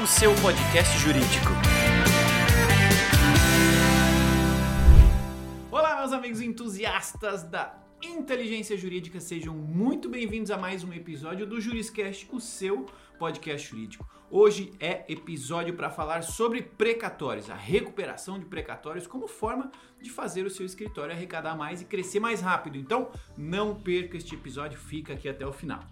O seu podcast jurídico. Olá, meus amigos entusiastas da inteligência jurídica, sejam muito bem-vindos a mais um episódio do Juriscast, o seu podcast jurídico. Hoje é episódio para falar sobre precatórios, a recuperação de precatórios como forma de fazer o seu escritório arrecadar mais e crescer mais rápido. Então, não perca este episódio, fica aqui até o final.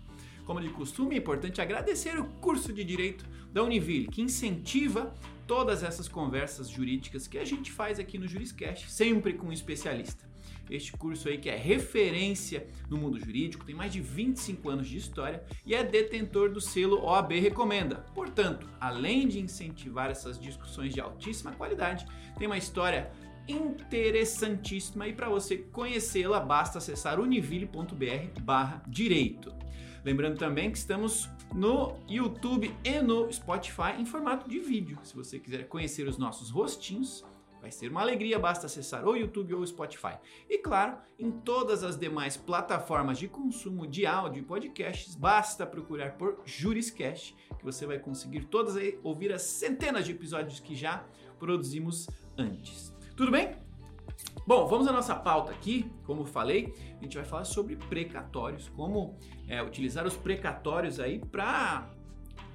Como de costume, é importante agradecer o curso de Direito da Univille, que incentiva todas essas conversas jurídicas que a gente faz aqui no Juriscast, sempre com um especialista. Este curso aí que é referência no mundo jurídico, tem mais de 25 anos de história e é detentor do selo OAB Recomenda. Portanto, além de incentivar essas discussões de altíssima qualidade, tem uma história interessantíssima e para você conhecê-la basta acessar univille.br/direito. Lembrando também que estamos no YouTube e no Spotify em formato de vídeo. Se você quiser conhecer os nossos rostinhos, vai ser uma alegria, basta acessar o YouTube ou o Spotify. E claro, em todas as demais plataformas de consumo de áudio e podcasts, basta procurar por Juriscast, que você vai conseguir todas aí, ouvir as centenas de episódios que já produzimos antes. Tudo bem? Bom, vamos à nossa pauta aqui. Como falei, a gente vai falar sobre precatórios, como é, utilizar os precatórios aí para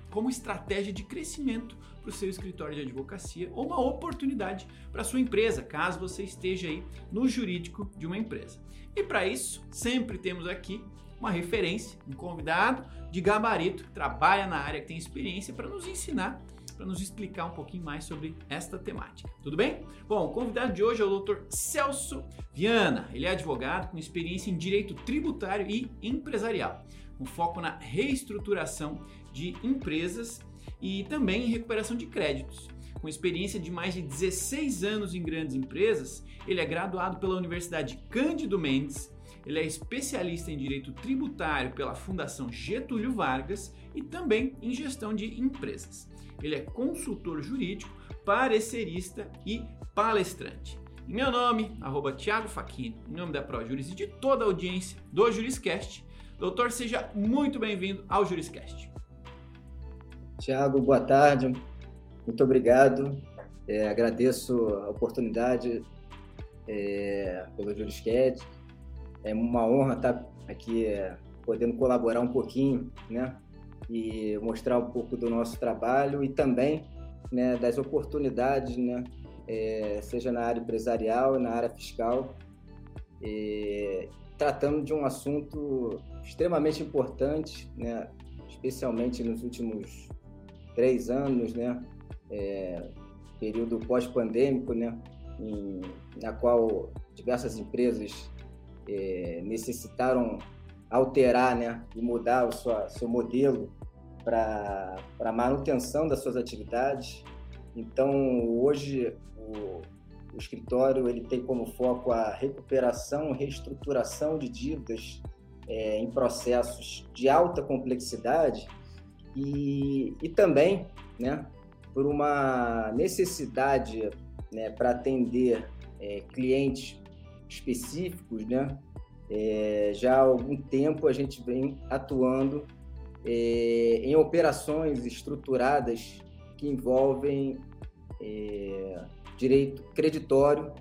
como estratégia de crescimento para o seu escritório de advocacia ou uma oportunidade para sua empresa, caso você esteja aí no jurídico de uma empresa. E para isso, sempre temos aqui uma referência, um convidado de gabarito, que trabalha na área, que tem experiência para nos ensinar para nos explicar um pouquinho mais sobre esta temática. Tudo bem? Bom, o convidado de hoje é o Dr. Celso Viana. Ele é advogado com experiência em direito tributário e empresarial, com foco na reestruturação de empresas e também em recuperação de créditos. Com experiência de mais de 16 anos em grandes empresas, ele é graduado pela Universidade Cândido Mendes, ele é especialista em direito tributário pela Fundação Getúlio Vargas e também em gestão de empresas. Ele é consultor jurídico, parecerista e palestrante. Em meu nome, arroba Thiago Faquini, em nome da ProJuris e de toda a audiência do Juriscast, doutor, seja muito bem-vindo ao Juriscast. Tiago, boa tarde, muito obrigado. É, agradeço a oportunidade é, pelo Juriscat. É uma honra estar aqui é, podendo colaborar um pouquinho, né? E mostrar um pouco do nosso trabalho e também né, das oportunidades, né? É, seja na área empresarial, na área fiscal, é, tratando de um assunto extremamente importante, né? especialmente nos últimos três anos, né? É, período pós-pandêmico, né? Na qual diversas empresas é, necessitaram alterar, né? E mudar o sua, seu modelo para manutenção das suas atividades. Então, hoje, o, o escritório ele tem como foco a recuperação, reestruturação de dívidas é, em processos de alta complexidade e, e também né, por uma necessidade né, para atender é, clientes específicos, né, é, já há algum tempo a gente vem atuando é, em operações estruturadas que envolvem é, direito creditório,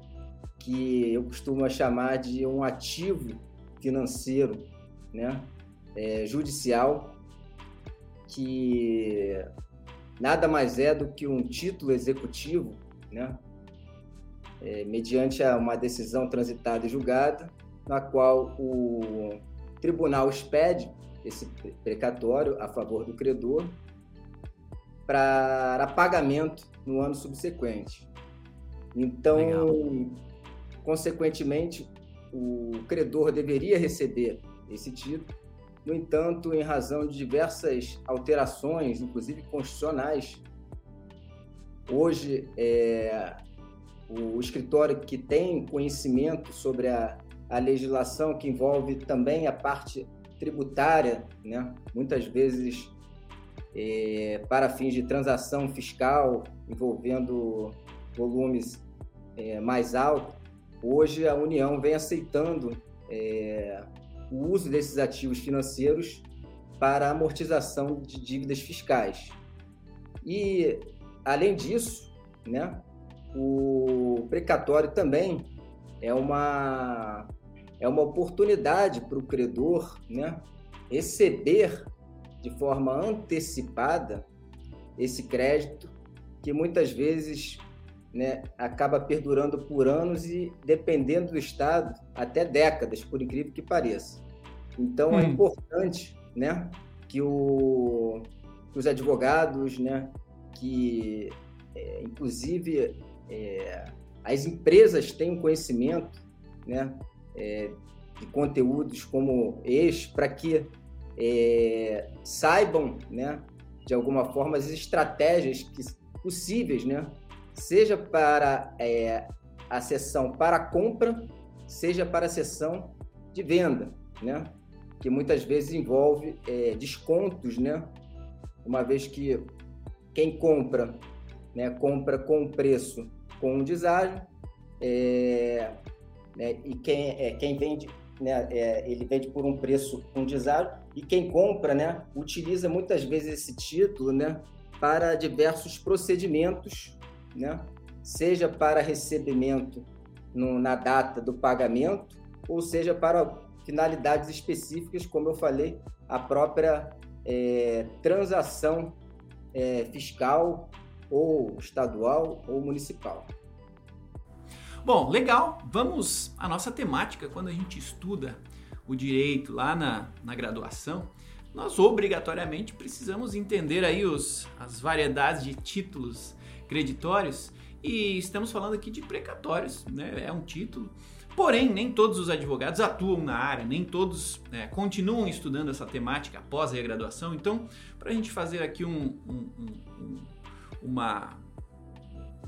que eu costumo chamar de um ativo financeiro né, é, judicial, que nada mais é do que um título executivo, né? É, mediante uma decisão transitada e julgada, na qual o tribunal expede esse precatório a favor do credor para pagamento no ano subsequente. Então, Legal. consequentemente, o credor deveria receber esse título no entanto, em razão de diversas alterações, inclusive constitucionais, hoje é, o escritório que tem conhecimento sobre a, a legislação que envolve também a parte tributária, né? muitas vezes é, para fins de transação fiscal envolvendo volumes é, mais altos, hoje a União vem aceitando é, o uso desses ativos financeiros para amortização de dívidas fiscais. E, além disso, né, o precatório também é uma, é uma oportunidade para o credor né, receber de forma antecipada esse crédito que muitas vezes né, acaba perdurando por anos e, dependendo do Estado, até décadas, por incrível que pareça. Então, é hum. é importante né, que, o, que os advogados, né, que, é, inclusive, é, as empresas tenham conhecimento né, é, de conteúdos como este, para que é, saibam, né, de alguma forma, as estratégias que, possíveis né, seja para é, a sessão para compra, seja para a sessão de venda, né? Que muitas vezes envolve é, descontos, né? Uma vez que quem compra, né, compra com preço com um deságio, é, né, e quem, é, quem vende, né, é, ele vende por um preço com deságio, e quem compra, né, utiliza muitas vezes esse título, né, para diversos procedimentos né? seja para recebimento no, na data do pagamento, ou seja para finalidades específicas, como eu falei, a própria é, transação é, fiscal ou estadual ou municipal. Bom, legal. Vamos à nossa temática quando a gente estuda o direito lá na, na graduação. Nós obrigatoriamente precisamos entender aí os, as variedades de títulos creditórios e estamos falando aqui de precatórios, né? É um título. Porém, nem todos os advogados atuam na área, nem todos né, continuam estudando essa temática após a graduação. Então, para a gente fazer aqui um, um, um, uma,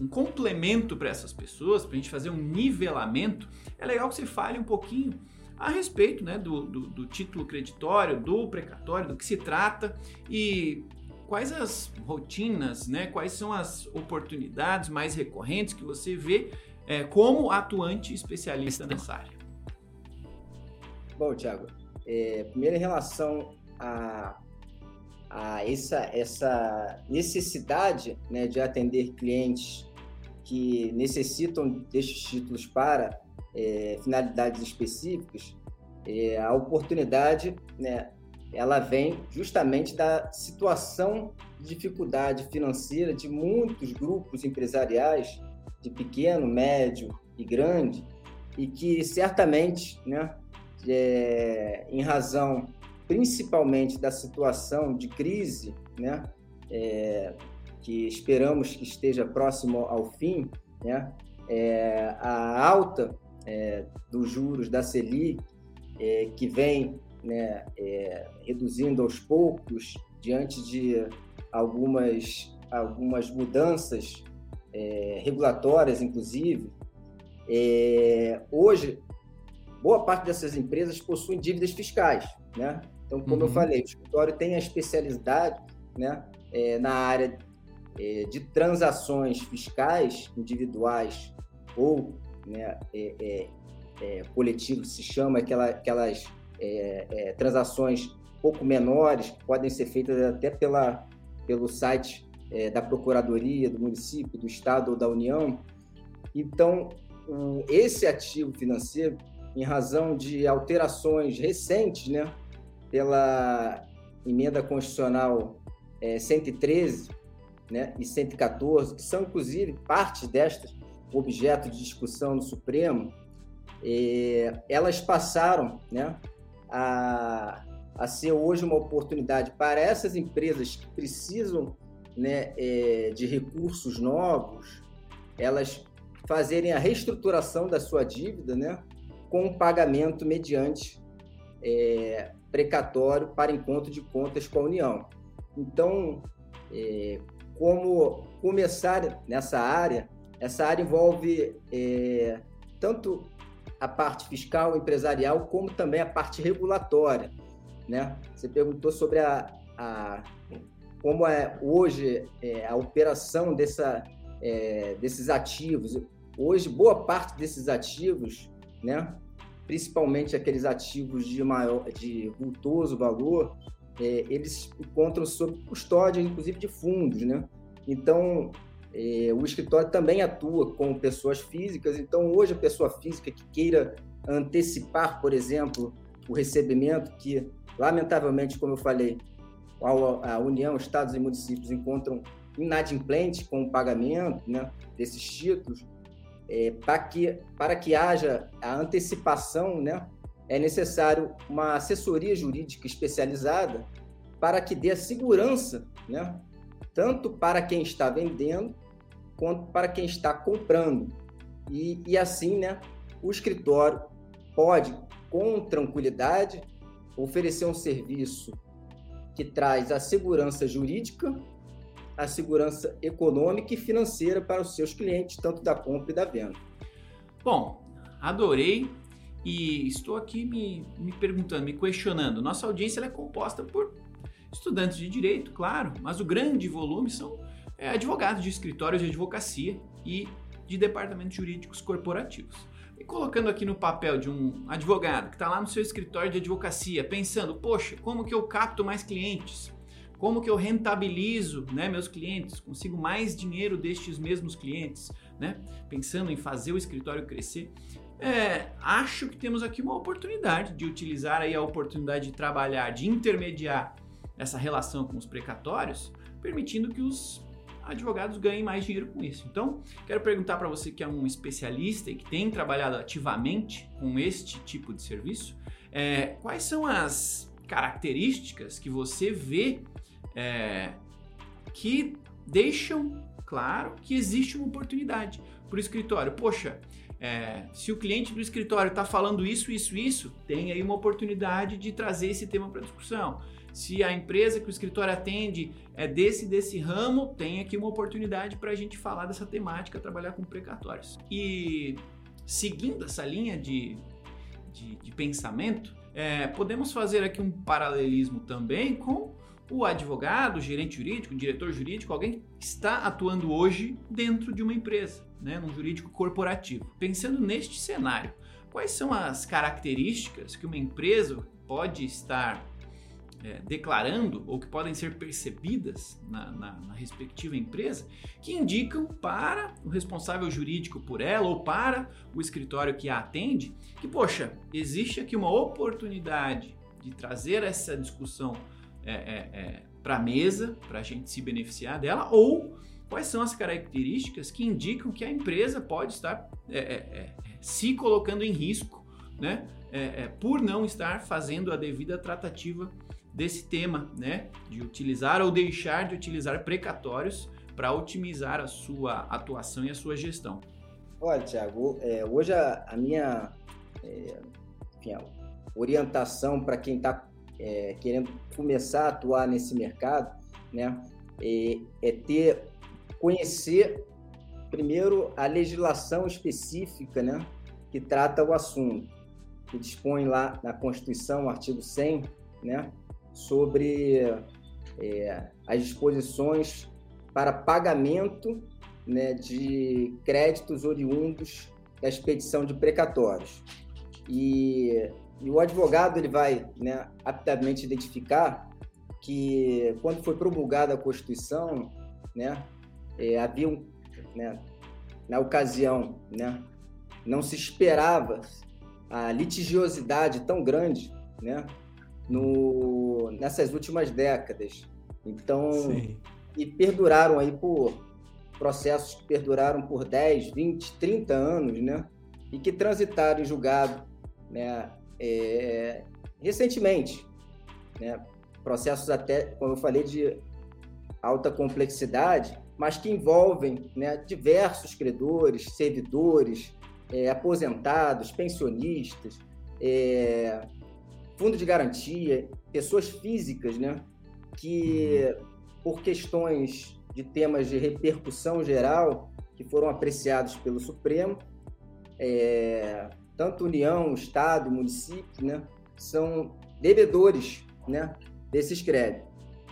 um complemento para essas pessoas, para a gente fazer um nivelamento, é legal que você fale um pouquinho a respeito né, do, do, do título creditório, do precatório, do que se trata e quais as rotinas, né? Quais são as oportunidades mais recorrentes que você vê é, como atuante especialista nessa área? Bom, Tiago, é, primeiro em relação a, a essa, essa necessidade né, de atender clientes que necessitam destes títulos para é, finalidades específicas, é, a oportunidade né, ela vem justamente da situação de dificuldade financeira de muitos grupos empresariais, de pequeno, médio e grande, e que certamente, né, é, em razão principalmente da situação de crise, né, é, que esperamos que esteja próximo ao fim, né, é, a alta é, dos juros da Selic, é, que vem né, é, reduzindo aos poucos diante de algumas, algumas mudanças é, regulatórias, inclusive. É, hoje, boa parte dessas empresas possuem dívidas fiscais, né? Então, como uhum. eu falei, o escritório tem a especialidade né, na área é, de transações fiscais individuais ou né, é, é, coletivo, se chama aquela, aquelas é, é, transações pouco menores, que podem ser feitas até pela, pelo site é, da Procuradoria, do município, do Estado ou da União. Então, esse ativo financeiro, em razão de alterações recentes, né, pela emenda constitucional é, 113 né, e 114, que são inclusive partes destas objeto de discussão no Supremo, é, elas passaram né, a, a ser hoje uma oportunidade para essas empresas que precisam né, é, de recursos novos, elas fazerem a reestruturação da sua dívida né, com pagamento mediante é, precatório para encontro de contas com a União. Então, como começar nessa área, essa área envolve é, tanto a parte fiscal, empresarial, como também a parte regulatória. Né? Você perguntou sobre a, a como é hoje é, a operação dessa, é, desses ativos. Hoje, boa parte desses ativos, né, principalmente aqueles ativos de maior, de vultoso valor, é, eles encontram sob custódia, inclusive de fundos, né? Então, é, o escritório também atua com pessoas físicas. Então, hoje, a pessoa física que queira antecipar, por exemplo, o recebimento, que, lamentavelmente, como eu falei, a União, Estados e municípios encontram inadimplente com o pagamento né, desses títulos, é, para, que, para que haja a antecipação, né, é necessário uma assessoria jurídica especializada para que dê a segurança, né, tanto para quem está vendendo quanto para quem está comprando. E, e assim, né, o escritório pode, com tranquilidade, oferecer um serviço que traz a segurança jurídica, a segurança econômica e financeira para os seus clientes, tanto da compra e da venda. Bom, adorei e estou aqui me, me perguntando, me questionando. Nossa audiência é composta por estudantes de direito, claro, mas o grande volume são é, advogados de escritórios de advocacia e de departamentos jurídicos corporativos. E colocando aqui no papel de um advogado que está lá no seu escritório de advocacia, pensando, poxa, como que eu capto mais clientes? Como que eu rentabilizo né, meus clientes? Consigo mais dinheiro destes mesmos clientes? Né? Pensando em fazer o escritório crescer. É, acho que temos aqui uma oportunidade de utilizar aí a oportunidade de trabalhar, de intermediar essa relação com os precatórios, permitindo que os advogados ganhem mais dinheiro com isso. Então, quero perguntar para você que é um especialista e que tem trabalhado ativamente com este tipo de serviço, é, quais são as características que você vê é, que deixam claro que existe uma oportunidade para o escritório. Poxa, é, se o cliente do escritório está falando isso, isso, isso, tem aí uma oportunidade de trazer esse tema para discussão. Se a empresa que o escritório atende é desse desse ramo, tem aqui uma oportunidade para a gente falar dessa temática, trabalhar com precatórios. E seguindo essa linha de, de, de pensamento, é, podemos fazer aqui um paralelismo também com o advogado, o gerente jurídico, o diretor jurídico, alguém que está atuando hoje dentro de uma empresa, né, num jurídico corporativo. Pensando neste cenário, quais são as características que uma empresa pode estar é, declarando ou que podem ser percebidas na, na, na, respectiva empresa que indicam para o responsável jurídico por ela ou para o escritório que a atende que, poxa, existe aqui uma oportunidade de trazer essa discussão é, é, é para a mesa, para a gente se beneficiar dela, ou quais são as características que indicam que a empresa pode estar é, é, se colocando em risco né, por não estar fazendo a devida tratativa desse tema, né? De utilizar ou deixar de utilizar precatórios para otimizar a sua atuação e a sua gestão. Olha, Tiago, é, hoje a, a minha é, enfim, a orientação para quem está é, querendo começar a atuar nesse mercado, né, é, é ter conhecer primeiro a legislação específica, né, que trata o assunto, que dispõe lá na Constituição, artigo 100, né, sobre é, as disposições para pagamento né, de créditos oriundos da expedição de precatórios. E, e o advogado ele vai né, aptamente identificar que quando foi promulgada a Constituição, né, é, havia um, né, na ocasião, né, não se esperava a litigiosidade tão grande, né, no, nessas últimas décadas. Então, Sim. e perduraram aí por processos que perduraram por 10, 20, 30 anos, né? E que transitaram em julgado, né? É, recentemente, né? Processos até, como eu falei, de alta complexidade, mas que envolvem né, diversos credores, servidores, é, aposentados, pensionistas, é, fundo de garantia, pessoas físicas, né, que por questões de temas de repercussão geral que foram apreciados pelo Supremo, é, tanto União, Estado, município, né, são devedores, né, desses créditos.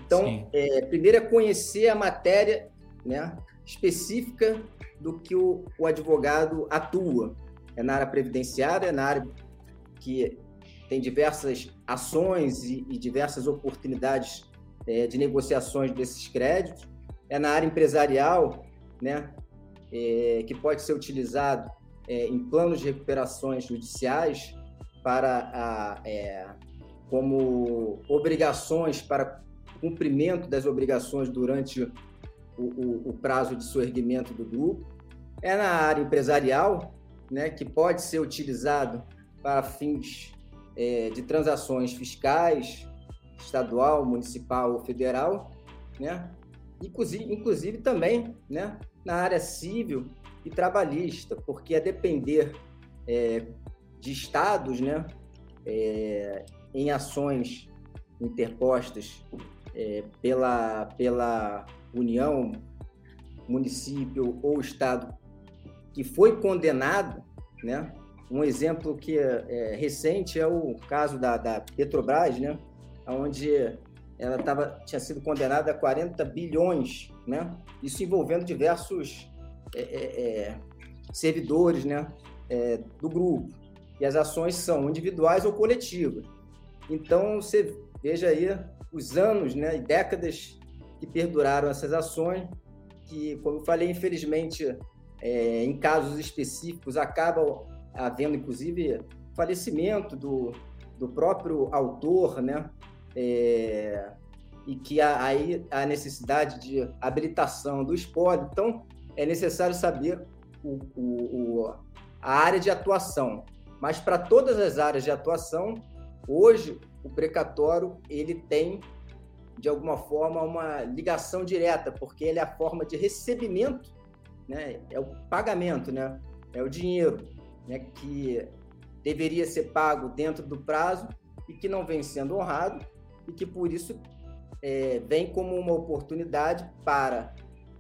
Então, é, primeiro é conhecer a matéria, né, específica do que o, o advogado atua. É na área previdenciária, é na área que tem diversas ações e, e diversas oportunidades é, de negociações desses créditos. é na área empresarial, né, é, que pode ser utilizado é, em planos de recuperações judiciais para a, é, como obrigações para cumprimento das obrigações durante o, o, o prazo de erguimento do grupo. É na área empresarial, né, que pode ser utilizado para fins é, de transações fiscais, estadual, municipal ou federal, né? Inclusive, inclusive também, né, na área civil e trabalhista, porque a depender é, de estados, né, é, em ações interpostas é, pela, pela União, município ou estado que foi condenado, né? Um exemplo que é, é recente é o caso da, da Petrobras, né? Onde ela tava, tinha sido condenada a 40 bilhões, né? Isso envolvendo diversos é, é, é, servidores, né? É, do grupo. E as ações são individuais ou coletivas. Então, você veja aí os anos né, e décadas que perduraram essas ações, que, como eu falei, infelizmente, é, em casos específicos, acabam havendo, inclusive, falecimento do, do próprio autor, né? É, e que há, aí a necessidade de habilitação do espólio. Então, é necessário saber o, o, o, a área de atuação. Mas para todas as áreas de atuação, hoje o precatório ele tem de alguma forma uma ligação direta, porque ele é a forma de recebimento, né? É o pagamento, né? É o dinheiro, né? Que deveria ser pago dentro do prazo e que não vem sendo honrado e que por isso é, vem como uma oportunidade para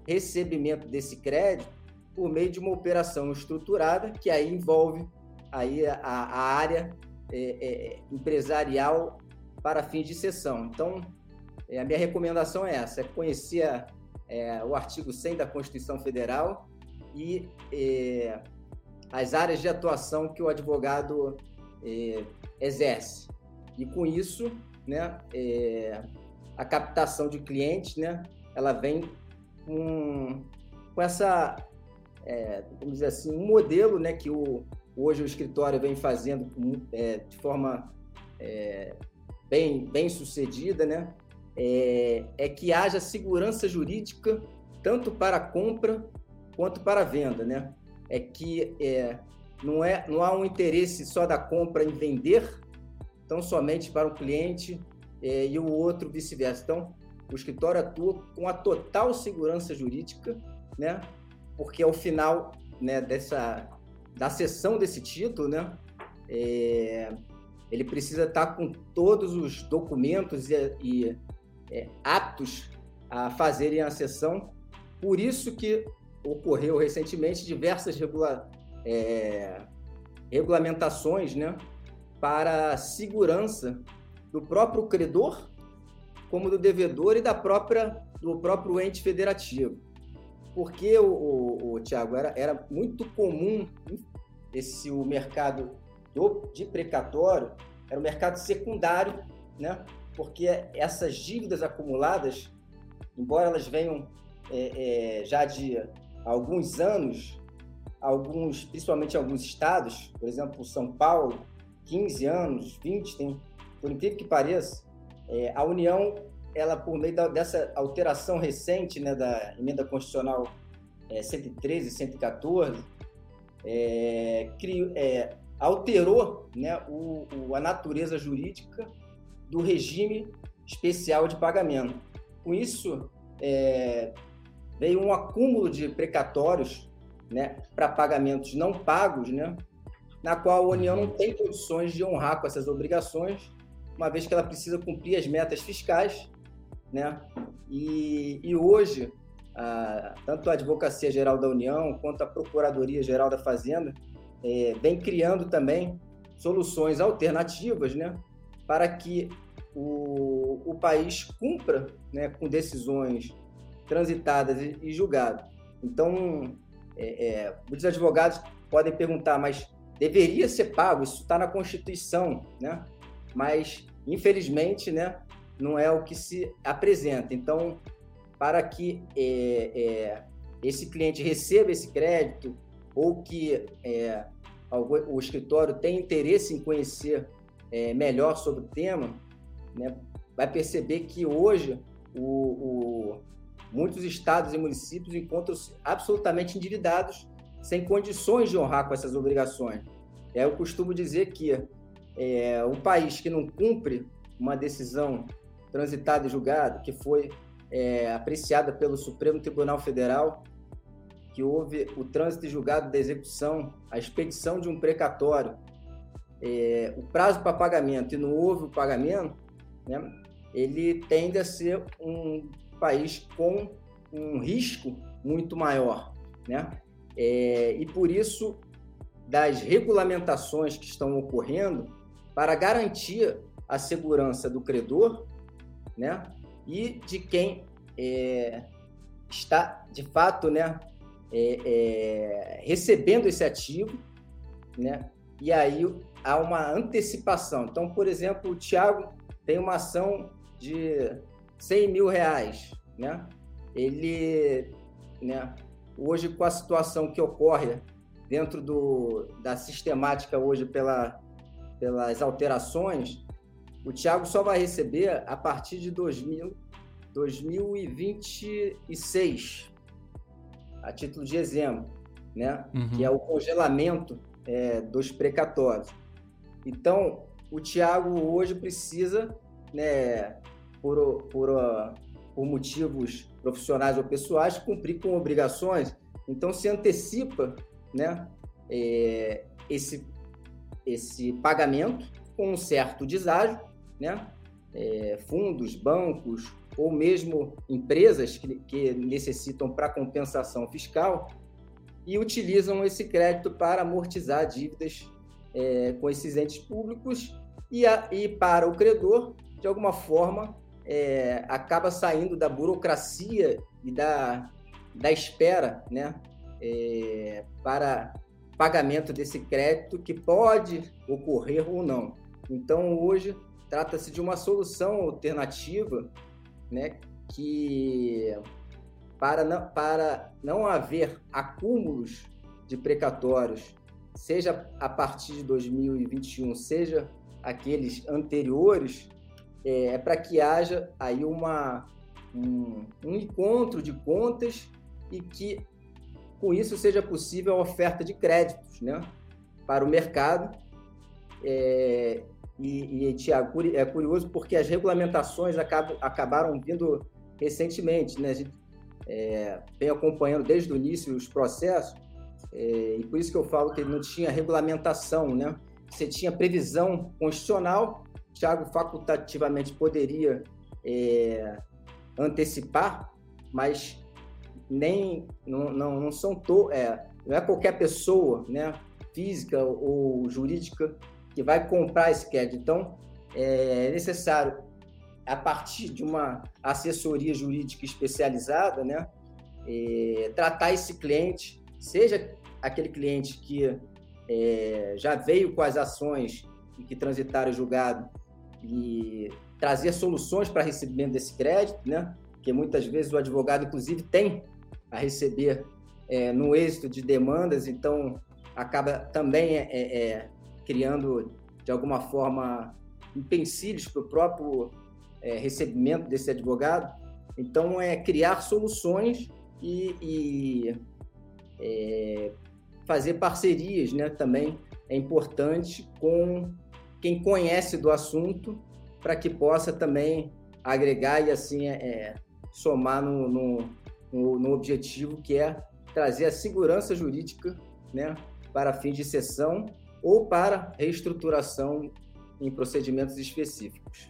recebimento desse crédito por meio de uma operação estruturada que aí envolve aí a, a área é, é, empresarial para fins de cessão. Então, é, a minha recomendação é essa, é conhecer é, o artigo 100 da Constituição Federal e é, as áreas de atuação que o advogado exerce. E com isso, né, a captação de clientes, né, ela vem com, com essa, é, vamos dizer assim, um modelo, né, que o, hoje o escritório vem fazendo é, de forma é, bem, bem sucedida, né, é, é, que haja segurança jurídica tanto para a compra quanto para a venda, né? É que é, não, é, não há um interesse só da compra em vender, tão somente para o cliente é, e o outro vice-versa. Então, o escritório atua com a total segurança jurídica, né? Porque ao final né, dessa da sessão desse título, né, é, ele precisa estar com todos os documentos e, e é, aptos a fazerem a sessão. Por isso que ocorreu recentemente diversas regula é, regulamentações, né, para a segurança do próprio credor, como do devedor e da própria do próprio ente federativo. Porque o, o, o Tiago era, era muito comum esse o mercado do, de precatório era o mercado secundário, né? Porque essas dívidas acumuladas, embora elas venham é, é, já de alguns anos, alguns, principalmente alguns estados, por exemplo, São Paulo, 15 anos, 20, tem por incrível que pareça, é, a União, ela por meio da, dessa alteração recente né, da emenda constitucional é, 113 e 114, é, criou, é, alterou né, o, o, a natureza jurídica do regime especial de pagamento. Com isso, é, veio um acúmulo de precatórios né, para pagamentos não pagos, né, na qual a União não tem condições de honrar com essas obrigações uma vez que ela precisa cumprir as metas fiscais, né? E, e hoje, a, tanto a Advocacia Geral da União quanto a Procuradoria Geral da Fazenda é, vem criando também soluções alternativas, né? Para que o, o país cumpra né, com decisões transitadas e, e julgadas. Então, é, é, muitos advogados podem perguntar, mas deveria ser pago? Isso está na Constituição, né? mas infelizmente, né, não é o que se apresenta. Então, para que é, é, esse cliente receba esse crédito ou que é, o escritório tem interesse em conhecer é, melhor sobre o tema, né, vai perceber que hoje o, o, muitos estados e municípios encontram-se absolutamente endividados, sem condições de honrar com essas obrigações. É, eu costumo dizer que é, um país que não cumpre uma decisão transitada e julgada, que foi é, apreciada pelo Supremo Tribunal Federal, que houve o trânsito e julgado da execução, a expedição de um precatório, é, o prazo para pagamento e não houve o pagamento, né, ele tende a ser um país com um risco muito maior, né? É, e por isso, das regulamentações que estão ocorrendo, para garantir a segurança do credor, né? E de quem é, está, de fato, né? É, é recebendo esse ativo, né? E aí há uma antecipação. Então, por exemplo, o Tiago tem uma ação de 100 mil reais, né? Ele, né? Hoje, com a situação que ocorre dentro do, da sistemática hoje pela, pelas alterações, o Thiago só vai receber a partir de 2000, 2026, a título de exemplo, né? Uhum. Que é o congelamento é, dos precatórios. Então, o Thiago hoje precisa, né, por, por, por motivos profissionais ou pessoais, cumprir com obrigações. Então, se antecipa né, é, esse, esse pagamento com um certo deságio, né, é, fundos, bancos ou mesmo empresas que, que necessitam para compensação fiscal e utilizam esse crédito para amortizar dívidas é, com esses entes públicos e, a, e para o credor, de alguma forma, é, acaba saindo da burocracia e da, da espera né, é, para pagamento desse crédito que pode ocorrer ou não. Então, hoje, trata-se de uma solução alternativa né, que, para não, para não haver acúmulos de precatórios, seja a partir de 2021, seja aqueles anteriores, é, é para que haja aí uma, um, um, encontro de contas e que com isso seja possível a oferta de créditos né, para o mercado. É, e, e Tiago, é curioso porque as regulamentações acabam, acabaram vindo recentemente, né? A gente é, vem acompanhando desde o início os processos, é, e por isso que eu falo que não tinha regulamentação, né? Você tinha previsão constitucional, Tiago facultativamente poderia é, antecipar, mas nem não, não, não são to, é, não é qualquer pessoa, né, física ou jurídica que vai comprar esse crédito. Então, é necessário a partir de uma assessoria jurídica especializada, né, é, tratar esse cliente, seja aquele cliente que é, já veio com as ações que transitaram julgado e trazer soluções para recebimento desse crédito, né? Porque muitas vezes o advogado, inclusive, tem a receber é, no êxito de demandas, então acaba também é, é, é criando, de alguma forma, empecilhos para o próprio é, recebimento desse advogado. Então, é criar soluções e, e é, fazer parcerias né, também é importante com quem conhece do assunto para que possa também agregar e assim é, somar no, no, no, no, objetivo que é trazer a segurança jurídica né, para fins de sessão ou para reestruturação em procedimentos específicos.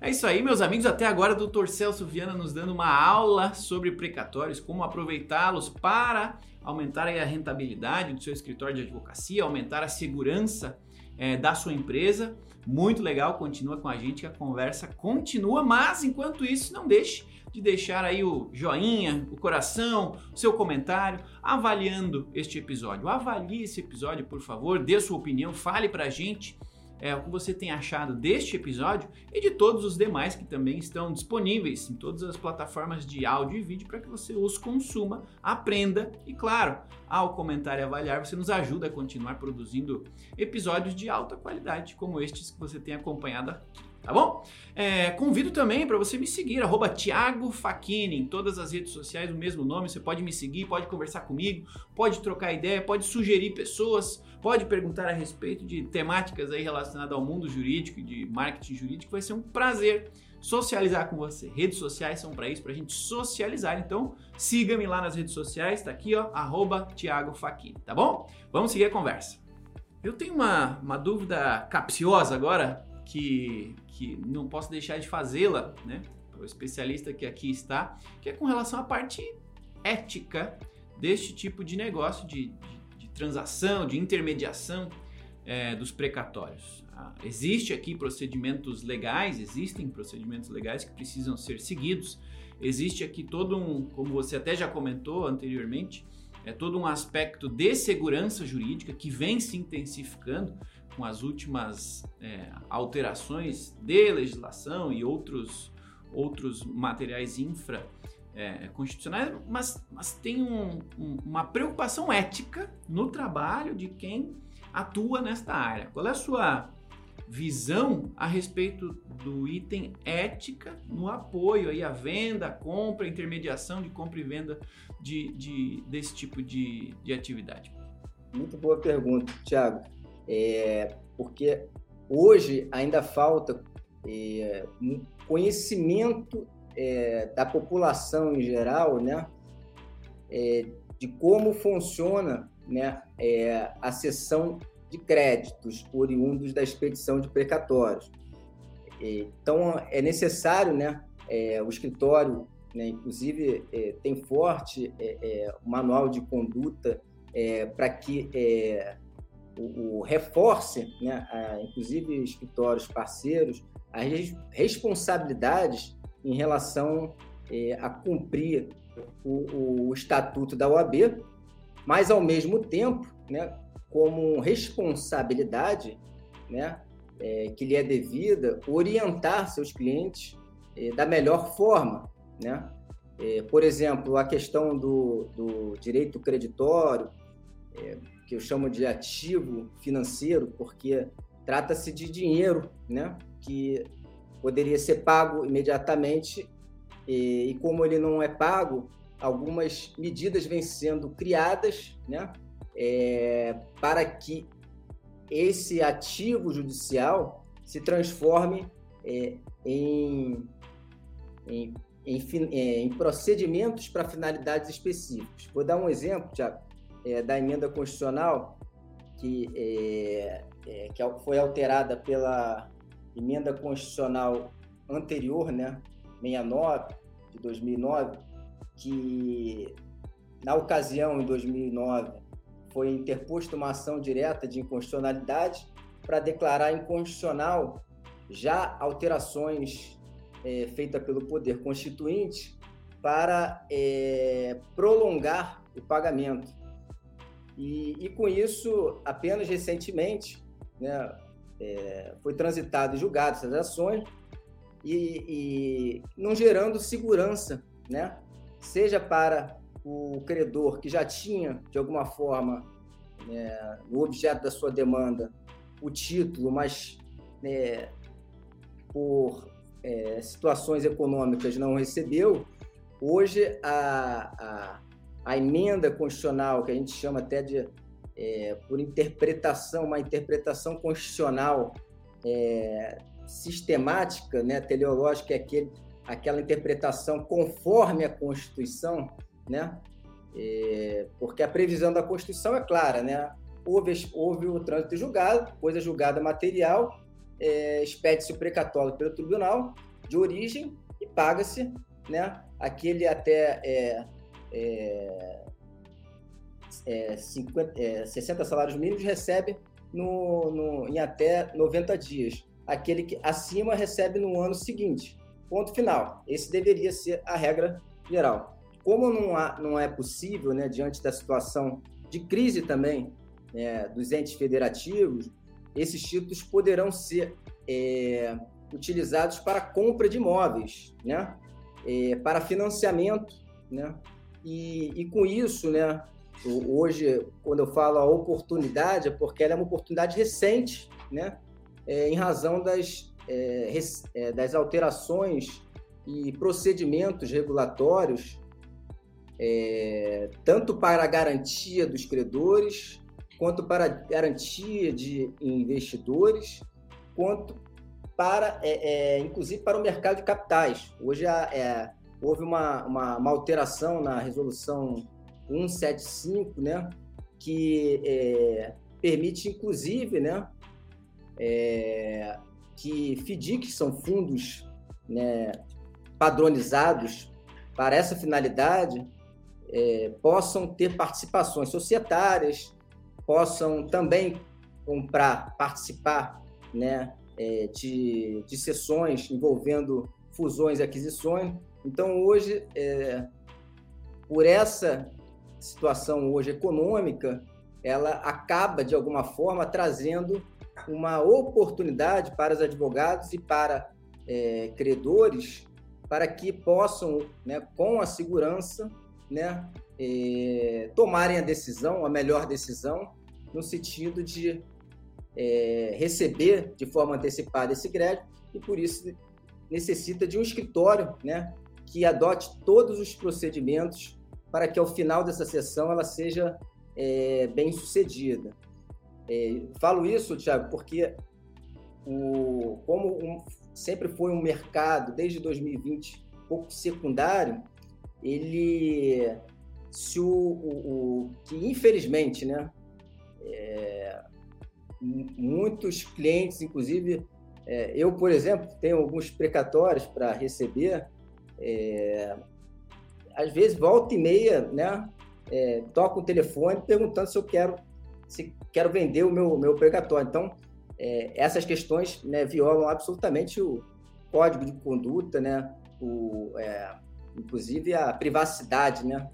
É isso aí, meus amigos. Até agora, o Dr. Celso Viana nos dando uma aula sobre precatórios, como aproveitá-los para aumentar a rentabilidade do seu escritório de advocacia, aumentar a segurança é, da sua empresa. Muito legal, continua com a gente que a conversa continua, mas enquanto isso, não deixe de deixar aí o joinha, o coração, o seu comentário, avaliando este episódio. Avalie esse episódio, por favor, dê sua opinião, fale pra gente é, o que você tem achado deste episódio e de todos os demais que também estão disponíveis em todas as plataformas de áudio e vídeo para que você os consuma, aprenda e, claro, ao comentar e avaliar, você nos ajuda a continuar produzindo episódios de alta qualidade como estes que você tem acompanhado aqui tá bom? É, convido também para você me seguir, arroba Thiago em todas as redes sociais, o mesmo nome, você pode me seguir, pode conversar comigo, pode trocar ideia, pode sugerir pessoas, pode perguntar a respeito de temáticas aí relacionadas ao mundo jurídico de marketing jurídico, vai ser um prazer socializar com você. Redes sociais são para isso, para a gente socializar, então siga-me lá nas redes sociais, tá aqui ó, arroba Thiago tá bom? Vamos seguir a conversa. Eu tenho uma, uma dúvida capciosa agora, que, que não posso deixar de fazê-la, né? O especialista que aqui está, que é com relação à parte ética deste tipo de negócio, de, de transação, de intermediação é, dos precatórios. Ah, existe aqui procedimentos legais, existem procedimentos legais que precisam ser seguidos. Existe aqui todo um, como você até já comentou anteriormente, é todo um aspecto de segurança jurídica que vem se intensificando com as últimas é, alterações de legislação e outros, outros materiais infra é, constitucionais, mas, mas tem um, um, uma preocupação ética no trabalho de quem atua nesta área. Qual é a sua visão a respeito do item ética no apoio aí à venda, compra, intermediação de compra e venda de, de desse tipo de, de atividade? Muito boa pergunta, Tiago é, porque hoje ainda falta é, um conhecimento é, da população em geral, né, é, de como funciona né, é, a sessão de créditos oriundos da expedição de precatórios. Então, é necessário, né, é, o escritório, né, inclusive, tem forte manual de conduta para que o, o reforce, né, a, inclusive escritórios parceiros, as responsabilidades em relação é, a cumprir o, o, estatuto da OAB, mas ao mesmo tempo, né, como responsabilidade, né, é, que lhe é devida, orientar seus clientes é, da melhor forma, né? Por exemplo, a questão do, do direito creditório, que eu chamo de ativo financeiro, porque trata-se de dinheiro, né, que poderia ser pago imediatamente e, e, como ele não é pago, algumas medidas vêm sendo criadas, né, é, para que esse ativo judicial se transforme é, em, em, em, é, em procedimentos para finalidades específicas. Vou dar um exemplo, Tiago é, da emenda constitucional que, é, é, que foi alterada pela emenda constitucional anterior, né, 69 de 2009, que na ocasião em 2009 foi interposta uma ação direta de inconstitucionalidade para declarar inconstitucional já alterações é, feitas pelo Poder Constituinte para é, prolongar o pagamento. E, e com isso, apenas recentemente, né, é, foi transitado e julgado essas ações e, e não gerando segurança, né? seja para o credor que já tinha, de alguma forma, né, no objeto da sua demanda, o título, mas né, por é, situações econômicas não recebeu, hoje a, a, a emenda constitucional, que a gente chama até de, é, por interpretação, uma interpretação constitucional é, sistemática, né, teleológica, é aquele, aquela interpretação conforme a Constituição, né, é, porque a previsão da Constituição é clara, né, houve, houve o trânsito julgado, coisa julgada material, é, expede-se o precatório pelo tribunal de origem e paga-se né, aquele até é, é, é, 50, é, 60 salários mínimos recebe no, no, em até 90 dias. Aquele que acima recebe no ano seguinte. Ponto final. Esse deveria ser a regra geral. Como não, há, não é possível, né, diante da situação de crise também né, dos entes federativos, esses títulos poderão ser é, utilizados para compra de imóveis, né? É, para financiamento, né? E, e, com isso, né? Hoje, quando eu falo a oportunidade, é porque ela é uma oportunidade recente, né? É, em razão das, é, é, das alterações e procedimentos regulatórios, é, tanto para a garantia dos credores, quanto para a garantia de investidores, quanto para, é, é, inclusive, para o mercado de capitais. Hoje houve uma, uma, uma, alteração na resolução 175, né, que é, permite, inclusive, né, é, que FDIC, são fundos né, padronizados para essa finalidade, é, possam ter participações societárias, possam também comprar, participar né, é, de, de sessões envolvendo fusões e aquisições. Então, hoje, é, por essa situação hoje econômica, ela acaba, de alguma forma, trazendo uma oportunidade para os advogados e para é, credores para que possam, né, com a segurança, né, é, tomarem a decisão, a melhor decisão, no sentido de é, receber de forma antecipada esse crédito e por isso necessita de um escritório, né, que adote todos os procedimentos para que ao final dessa sessão ela seja é, bem sucedida. É, falo isso, Tiago, porque o, como um, sempre foi um mercado desde 2020 pouco secundário, ele se o, o, o que infelizmente, né, é, muitos clientes, inclusive é, eu, por exemplo, tenho alguns precatórios para receber. É, às vezes, volta e meia, né? É, toco o telefone perguntando se eu quero se quero vender o meu, meu precatório. Então, é, essas questões né, violam absolutamente o código de conduta, né? O, é, inclusive a privacidade, né?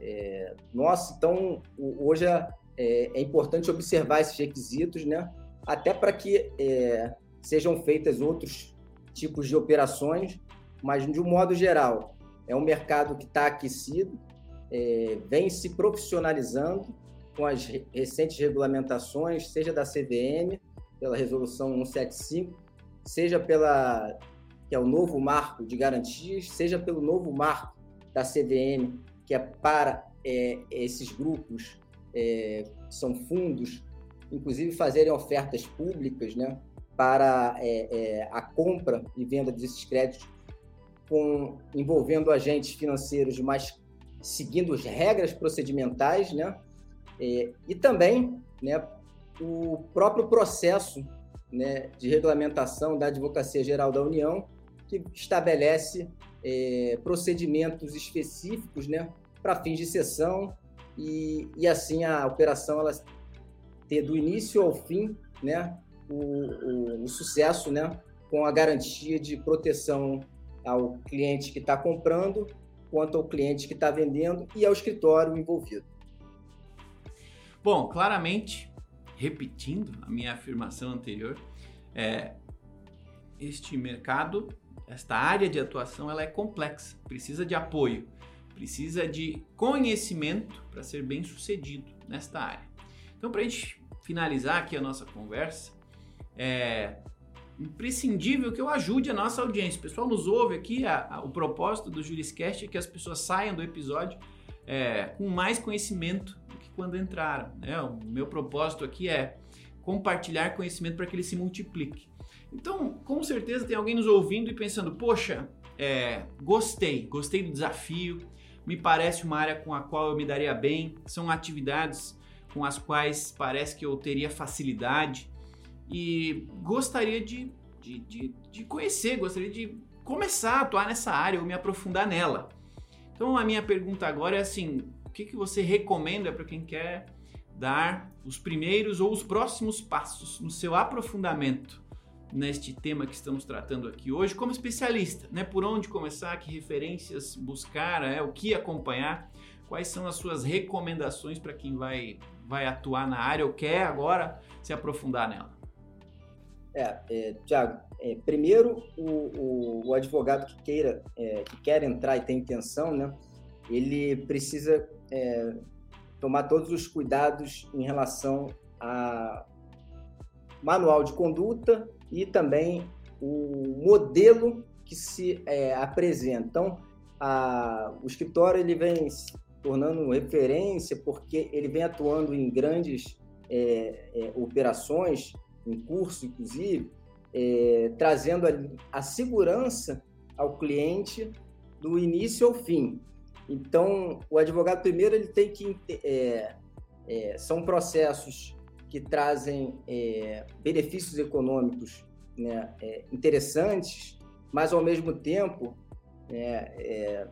É, nossa, então hoje é, é, importante observar esses requisitos, né? Até para que é, sejam feitas outros tipos de operações, mas de um modo geral é um mercado que está aquecido, é, vem se profissionalizando com as recentes regulamentações, seja da CVM, pela resolução 175, seja pela que é o novo marco de garantias, seja pelo novo marco da CVM, que é para é, esses grupos, é, são fundos, inclusive fazerem ofertas públicas né, para é, é, a compra e venda desses créditos, com, envolvendo agentes financeiros, mas seguindo as regras procedimentais, né, é, e também né, o próprio processo né, de regulamentação da Advocacia Geral da União, que estabelece é, procedimentos específicos né, para fins de sessão e, e assim a operação ela ter do início ao fim né, o, o, o sucesso né, com a garantia de proteção ao cliente que está comprando, quanto ao cliente que está vendendo e ao escritório envolvido. Bom, claramente, repetindo a minha afirmação anterior, é, este mercado esta área de atuação ela é complexa, precisa de apoio, precisa de conhecimento para ser bem sucedido nesta área. Então, para a gente finalizar aqui a nossa conversa, é imprescindível que eu ajude a nossa audiência. O pessoal nos ouve aqui, a, a, o propósito do Juriscast é que as pessoas saiam do episódio é, com mais conhecimento do que quando entraram. Né? O meu propósito aqui é compartilhar conhecimento para que ele se multiplique. Então, com certeza tem alguém nos ouvindo e pensando: poxa, é, gostei, gostei do desafio, me parece uma área com a qual eu me daria bem, são atividades com as quais parece que eu teria facilidade e gostaria de, de, de, de conhecer, gostaria de começar a atuar nessa área ou me aprofundar nela. Então, a minha pergunta agora é assim: o que, que você recomenda para quem quer dar os primeiros ou os próximos passos no seu aprofundamento neste tema que estamos tratando aqui hoje como especialista, né? Por onde começar, que referências buscar, é, o que acompanhar, quais são as suas recomendações para quem vai, vai atuar na área ou quer agora se aprofundar nela? É, é Tiago, é, primeiro o, o, o, advogado que queira, é, que quer entrar e tem intenção, né, ele precisa é, tomar todos os cuidados em relação a manual de conduta e também o modelo que se é, apresenta. Então, a, o escritório ele vem se tornando referência porque ele vem atuando em grandes é, operações, em curso, inclusive, é, trazendo a, a, segurança ao cliente do início ao fim. Então, o advogado primeiro ele tem que é, é, são processos que trazem é, benefícios econômicos né, é, interessantes, mas ao mesmo tempo, né, é,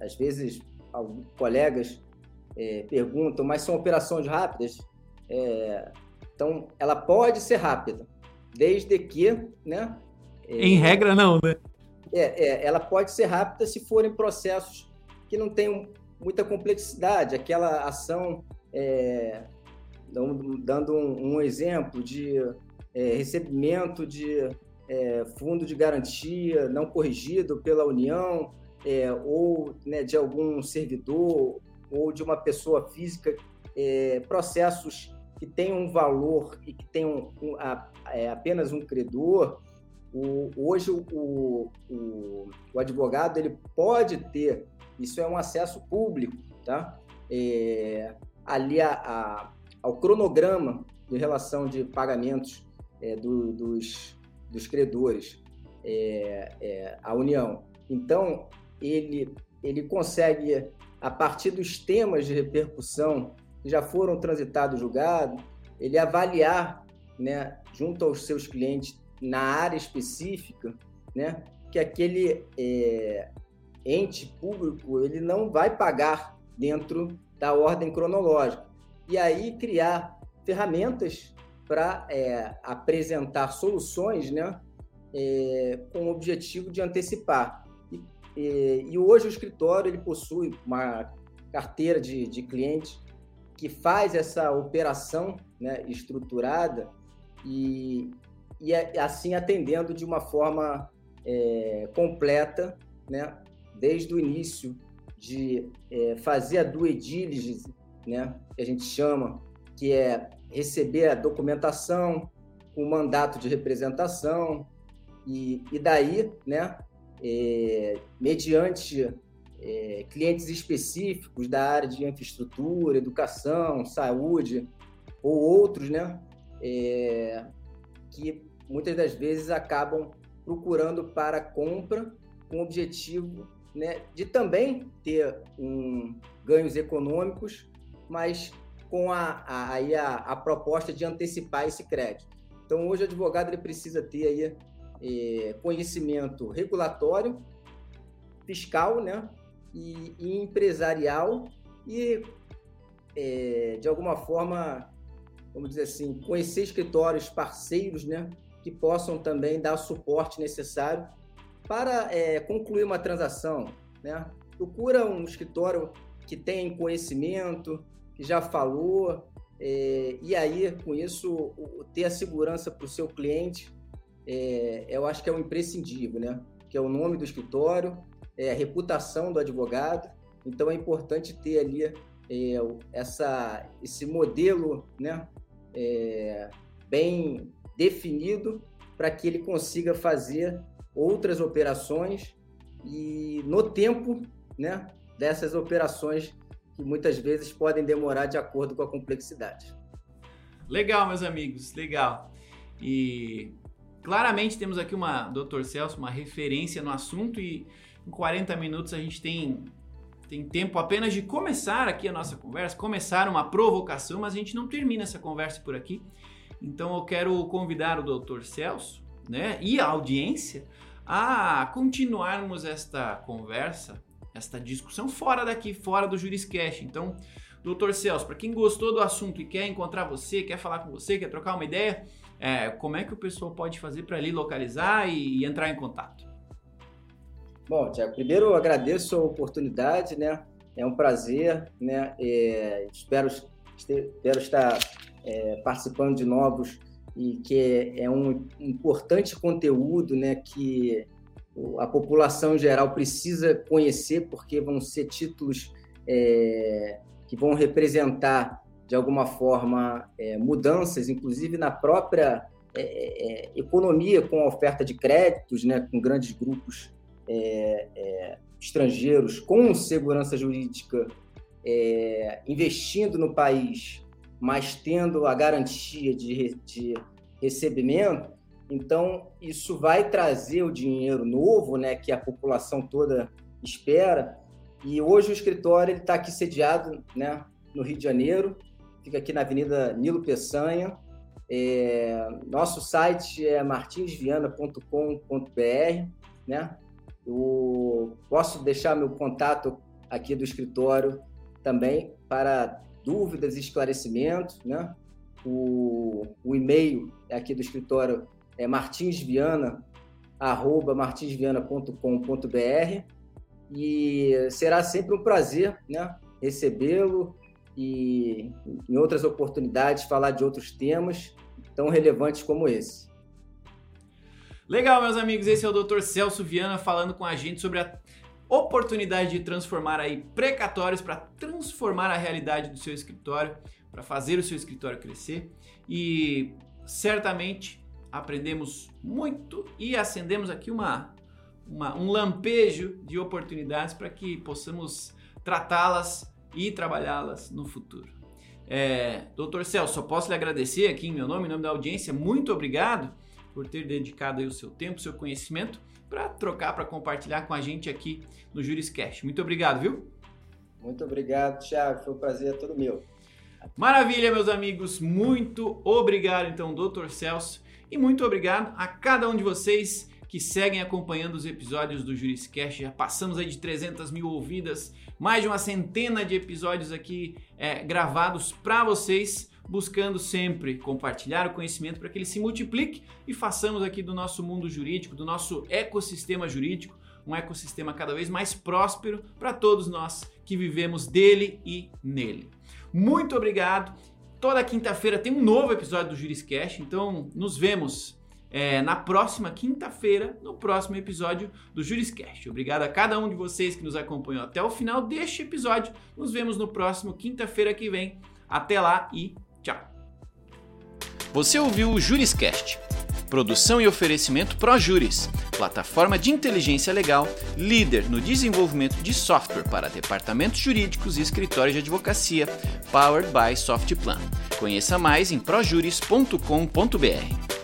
às vezes alguns colegas perguntam, mas são operações rápidas? É, então, ela pode ser rápida, desde que, né? É, em regra, não, né? É, ela pode ser rápida se forem processos que não tenham muita complexidade, aquela ação dando um, um exemplo de é, recebimento de é, fundo de garantia não corrigido pela União é, ou né, de algum servidor ou de uma pessoa física, é, processos que têm um valor e que têm um, um, a, é, apenas um credor, o, hoje o, o, o, advogado ele pode ter, isso é um acesso público, tá? É, ali a, a, ao cronograma de relação de pagamentos é, do, dos, dos credores é, é, à União. Então, ele, ele consegue, a partir dos temas de repercussão já foram transitados julgados, ele avaliar, né, junto aos seus clientes na área específica, né, que aquele é, ente público ele não vai pagar dentro da ordem cronológica. E aí criar ferramentas para é, apresentar soluções né, é, com o objetivo de antecipar. E, e, hoje o escritório ele possui uma carteira de, de clientes que faz essa operação né, estruturada e, e é, assim atendendo de uma forma é, completa, né, desde o início de é, fazer a due diligence, né, que a gente chama, que é receber a documentação, o mandato de representação, e, e daí, né, é, mediante é, clientes específicos da área de infraestrutura, educação, saúde, ou outros, né, é, que muitas das vezes acabam procurando para compra com o objetivo né, de também ter um, ganhos econômicos, mas com a, a, aí a, a, proposta de antecipar esse crédito. Então, hoje o advogado ele precisa ter aí, é, conhecimento regulatório, fiscal né, e, e empresarial e, é, de alguma forma, vamos dizer assim, conhecer escritórios parceiros né, que possam também dar o suporte necessário para é, concluir uma transação. Né? Procura um escritório que tenha conhecimento, que já falou, é, e aí, com isso, ter a segurança para o seu cliente, é, eu acho que é um imprescindível, né? Que é o nome do escritório, é a reputação do advogado, então é importante ter ali é, essa, esse modelo, né? É, bem definido para que ele consiga fazer outras operações e no tempo, né? Dessas operações que muitas vezes podem demorar de acordo com a complexidade. Legal, meus amigos, legal. E claramente temos aqui uma, Dr. Celso, uma referência no assunto e em 40 minutos a gente tem tem tempo apenas de começar aqui a nossa conversa, começar uma provocação, mas a gente não termina essa conversa por aqui. Então eu quero convidar o Dr. Celso, né, e a audiência a continuarmos esta conversa esta discussão fora daqui, fora do Juriscast. Então, doutor Celso, para quem gostou do assunto e quer encontrar você, quer falar com você, quer trocar uma ideia, é, como é que o pessoal pode fazer para ali localizar e, e, entrar em contato? Bom, Tiago, primeiro eu agradeço a oportunidade, né? É um prazer, né? É, espero, espero estar é, participando de novos e que é, um importante conteúdo né, que a população em geral precisa conhecer, porque vão ser títulos é, que vão representar, de alguma forma, é, mudanças, inclusive na própria é, é, economia com a oferta de créditos, né, com grandes grupos é, estrangeiros com segurança jurídica investindo no país mas tendo a garantia de, de recebimento, então isso vai trazer o dinheiro novo, né, que a população toda espera. E hoje o escritório está aqui sediado, né, no Rio de Janeiro, fica aqui na Avenida Nilo Peçanha. É, nosso site é martinsviana.com.br, né? Eu posso deixar meu contato aqui do escritório também para dúvidas e esclarecimentos, né? O, o e-mail aqui do escritório é martinsviana, arroba martinsviana.com.br e será sempre um prazer né, recebê-lo e, em outras oportunidades, falar de outros temas tão relevantes como esse. Legal, meus amigos, esse é o Dr. Celso Viana falando com a gente sobre a oportunidade de transformar aí precatórios para transformar a realidade do seu escritório, para fazer o seu escritório crescer e certamente aprendemos muito e acendemos aqui uma, uma um lampejo de oportunidades para que possamos tratá-las e trabalhá-las no futuro. É, Doutor Celso, só posso lhe agradecer aqui em meu nome, em nome da audiência, muito obrigado por ter dedicado o seu tempo, o seu conhecimento para trocar, para compartilhar com a gente aqui no Juriscast. Muito obrigado, viu? Muito obrigado, Thiago. Foi um prazer todo meu. Maravilha, meus amigos. Muito obrigado, então, Dr. Celso. E muito obrigado a cada um de vocês que seguem acompanhando os episódios do Juriscast. Já passamos aí de 300 mil ouvidas, mais de uma centena de episódios aqui é, gravados para vocês buscando sempre compartilhar o conhecimento para que ele se multiplique e façamos aqui do nosso mundo jurídico, do nosso ecossistema jurídico, um ecossistema cada vez mais próspero para todos nós que vivemos dele e nele. Muito obrigado. Toda quinta-feira tem um novo episódio do Juriscast, então nos vemos é, na próxima quinta-feira, no próximo episódio do Juriscast. Obrigado a cada um de vocês que nos acompanhou até o final deste episódio. Nos vemos no próximo quinta-feira que vem. Até lá e Tchau. Você ouviu o Juriscast. Produção e oferecimento ProJuris, plataforma de inteligência legal, líder no desenvolvimento de software para departamentos jurídicos e escritórios de advocacia, powered by Softplan. Conheça mais em projuris.com.br.